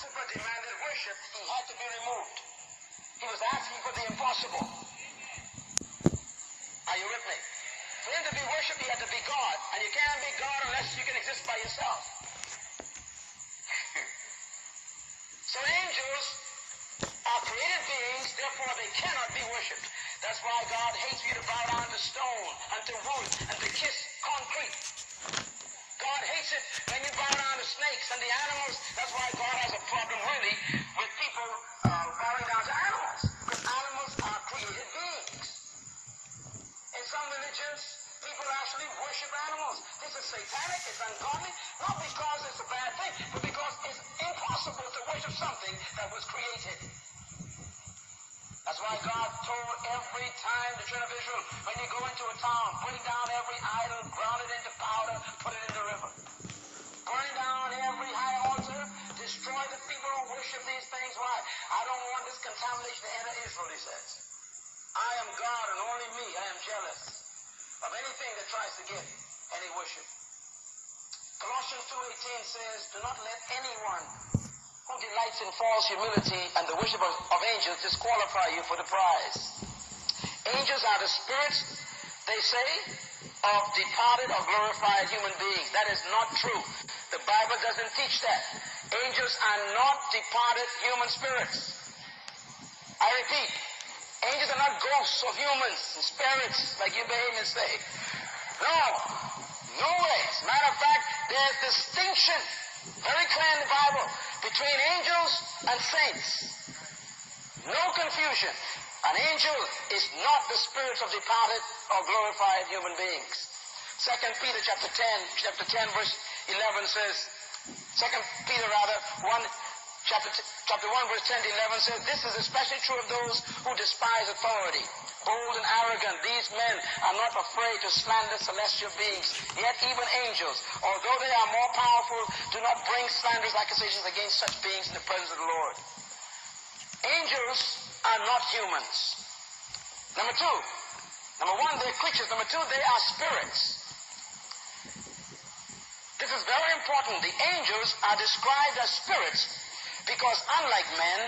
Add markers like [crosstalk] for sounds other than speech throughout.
Lucifer demanded worship, he had to be removed. He was asking for the impossible. Are you with me? For him to be worshipped, he had to be God. And you can't be God unless you can exist by yourself. [laughs] so angels are created beings, therefore they cannot be worshipped. That's why God hates you to bow down to stone and to wood and to kiss concrete. God hates it when you bow down to snakes and the animals. That's why God has a problem really with people uh, bowing down to animals. Because animals are created beings. In some religions, people actually worship animals. This is satanic, it's ungodly, not because it's a bad thing, but because it's impossible to worship something that was created. That's why God told every time the children of Israel, when you go into a town, bring down every idol, ground it into powder, put it in the river. Burn down every high altar, destroy the people who worship these things. Why? I don't want this contamination to enter Israel, he says. I am God and only me. I am jealous of anything that tries to get any worship. Colossians 2.18 says, Do not let anyone delights in false humility and the worship of, of angels disqualify you for the prize. Angels are the spirits, they say, of departed or glorified human beings. That is not true. The Bible doesn't teach that. Angels are not departed human spirits. I repeat, angels are not ghosts of humans and spirits like you may say. No, no way. As a matter of fact, there's distinction, very clear in the Bible, between angels and saints. No confusion. An angel is not the spirits of departed or glorified human beings. Second Peter chapter 10, chapter 10 verse 11 says, Second Peter rather, 1, chapter, chapter 1 verse 10 to 11 says, This is especially true of those who despise authority. Bold and arrogant, these men are not afraid to slander celestial beings, yet even angels, although they are more powerful, do not bring slanderous accusations against such beings in the presence of the Lord. Angels are not humans. Number two, number one, they're creatures. Number two, they are spirits. This is very important. The angels are described as spirits because unlike men,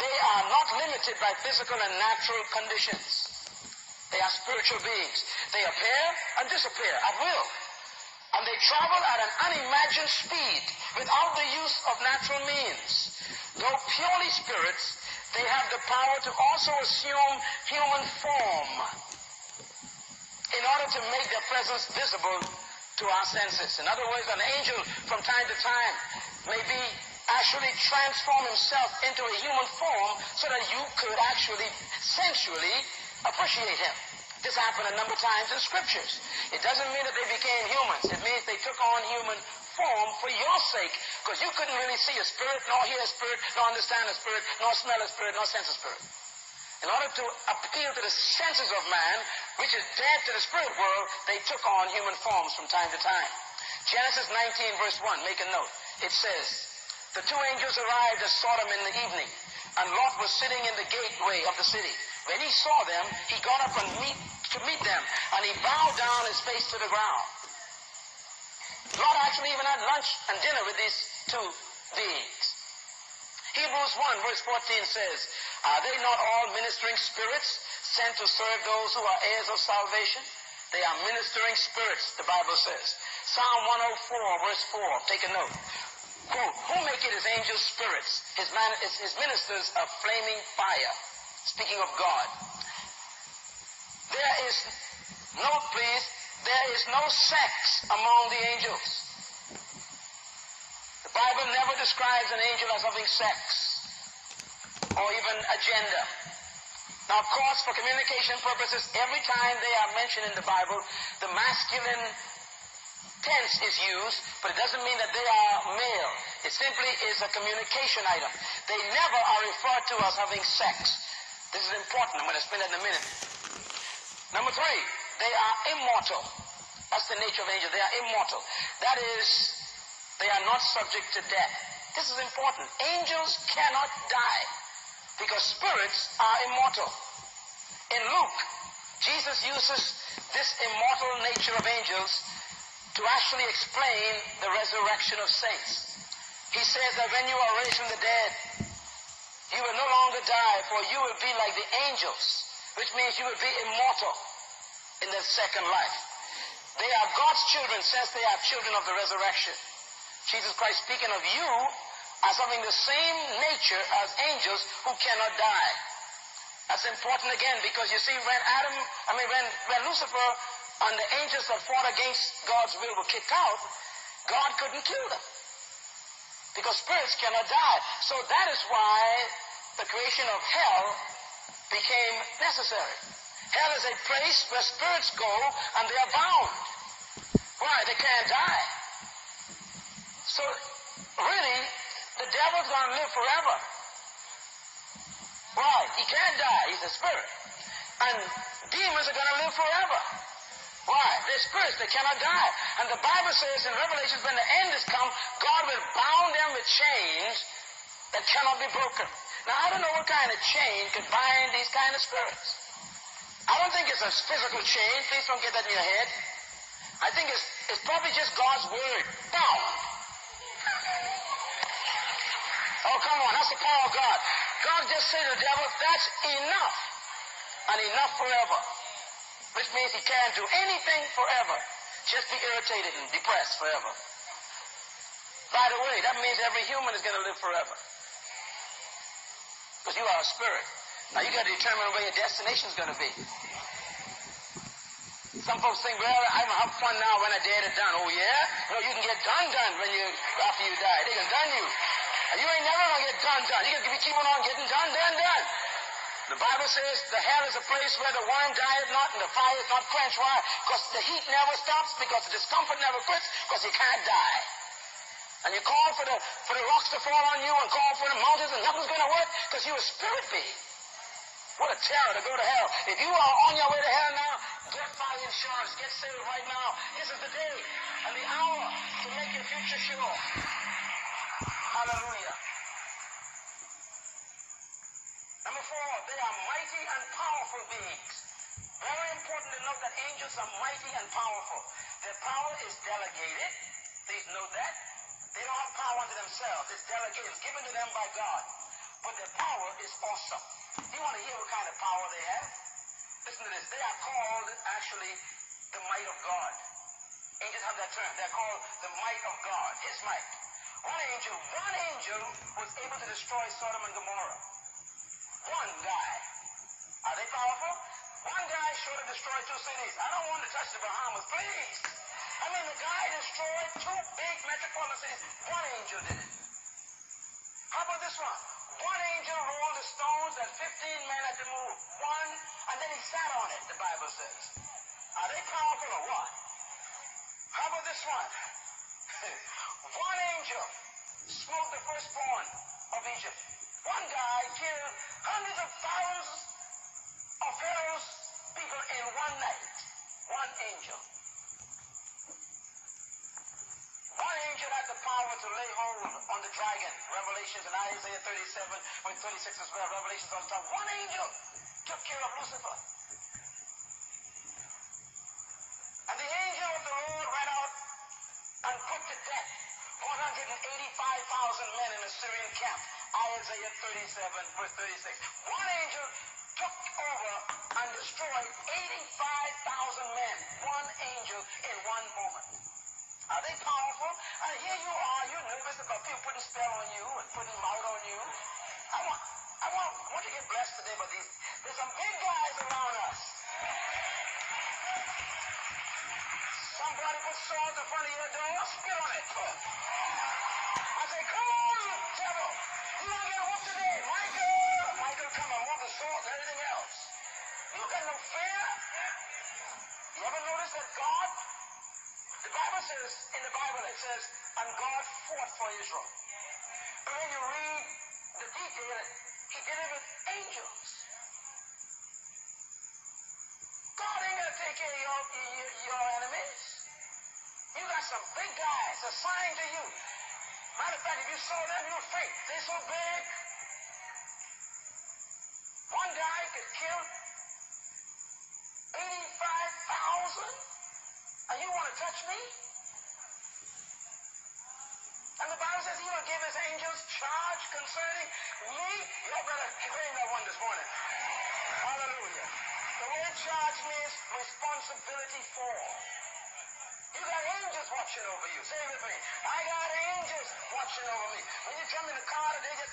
they are not limited by physical and natural conditions. They are spiritual beings. They appear and disappear at will. And they travel at an unimagined speed without the use of natural means. Though purely spirits, they have the power to also assume human form in order to make their presence visible to our senses. In other words, an angel from time to time may be actually transform himself into a human form so that you could actually sensually appreciate him. This happened a number of times in scriptures. It doesn't mean that they became humans. It means they took on human form for your sake, because you couldn't really see a spirit, nor hear a spirit, nor understand a spirit, nor smell a spirit, nor sense a spirit. In order to appeal to the senses of man, which is dead to the spirit world, they took on human forms from time to time. Genesis 19 verse 1, make a note. It says, The two angels arrived at Sodom in the evening, and Lot was sitting in the gateway of the city. When he saw them, he got up and meet, to meet them, and he bowed down his face to the ground. Lot actually even had lunch and dinner with these two beings. Hebrews 1 verse 14 says, Are they not all ministering spirits sent to serve those who are heirs of salvation? They are ministering spirits, the Bible says. Psalm 104 verse 4, take a note. Quote, who make it his angels spirits, his, man, his, his ministers a flaming fire. Speaking of God. There is, note please, there is no sex among the angels. The Bible never describes an angel as having sex or even a gender. Now, of course, for communication purposes, every time they are mentioned in the Bible, the masculine tense is used, but it doesn't mean that they are male. It simply is a communication item. They never are referred to as having sex. This is important. I'm going to explain that in a minute. Number three, they are immortal. That's the nature of angels. They are immortal. That is, they are not subject to death. This is important. Angels cannot die because spirits are immortal. In Luke, Jesus uses this immortal nature of angels to actually explain the resurrection of saints. He says, that when you are raised from the dead, you will no longer die, for you will be like the angels, which means you will be immortal in the second life. They are God's children since they are children of the resurrection. Jesus Christ speaking of you as having the same nature as angels who cannot die. That's important again because you see when Adam, I mean when, when Lucifer and the angels that fought against God's will were kicked out, God couldn't kill them. Because spirits cannot die. So that is why the creation of hell became necessary. Hell is a place where spirits go and they are bound. Why? They can't die. So really, the devil's going to live forever. Why? He can't die. He's a spirit. And demons are going to live forever. Why? They're spirits. They cannot die. And the Bible says in Revelation, when the end has come, God will bound them with chains that cannot be broken. Now, I don't know what kind of chain could bind these kind of spirits. I don't think it's a physical chain. Please don't get that in your head. I think it's, it's probably just God's word. Bound. Oh, come on. That's the power of God. God just said to the devil, that's enough. And enough forever which means he can't do anything forever. Just be irritated and depressed forever. By the way, that means every human is going to live forever. Because you are a spirit. Now you got to determine where your destination is going to be. Some folks think, well, I'm gonna have fun now when I dead it done. Oh yeah? No, you can get done done when you after you die. They can done you. And you ain't never gonna get done done. You can keep on getting done done done. The Bible says the hell is a place where the worm dieth not and the fire is not quenched. Why? Because the heat never stops, because the discomfort never quits, because you can't die. And you call for the for the rocks to fall on you and call for the mountains and nothing's gonna work because you're a spirit being. What a terror to go to hell. If you are on your way to hell now, get fire insurance, get saved right now. This is the day and the hour to make your future sure. Hallelujah. Powerful beings. Very important to note that angels are mighty and powerful. Their power is delegated. Please note that. They don't have power unto themselves. It's delegated. It's given to them by God. But their power is awesome. You want to hear what kind of power they have? Listen to this. They are called, actually, the might of God. Angels have that term. They're called the might of God. His might. One angel, one angel was able to destroy Sodom and Gomorrah. One guy. Are they powerful? One guy should have destroyed two cities. I don't want to touch the Bahamas, please. I mean, the guy destroyed two big metropolitan cities. One angel did it. How about this one? One angel rolled the stones that 15 men had to move. One, and then he sat on it, the Bible says. Are they powerful or what? How about this one? [laughs] one angel smote the firstborn of Egypt. One guy killed hundreds of thousands 27, when 36 is where Revelations on top. One angel took care of Lucifer. And the angel of the Lord went out and put to death 185,000 men in the Syrian camp. Isaiah 37, verse 36. One angel took over and destroyed 85,000 men. One angel in one moment. Are they powerful? And here you are, you're nervous about people putting spell fear. You ever notice that God, the Bible says, in the Bible it says, and God fought for Israel. But when you read the detail, he did it with angels. God ain't gonna take care of your, your, your enemies. You got some big guys assigned to you. Matter of fact, if you saw them, you'd faint. They're so big. One guy could kill And you want to touch me? And the Bible says he will give his angels charge concerning me. You better claim that one this morning. Hallelujah. The word charge means responsibility for. You got angels watching over you. Say it with me. I got angels watching over me. When you come in the car today,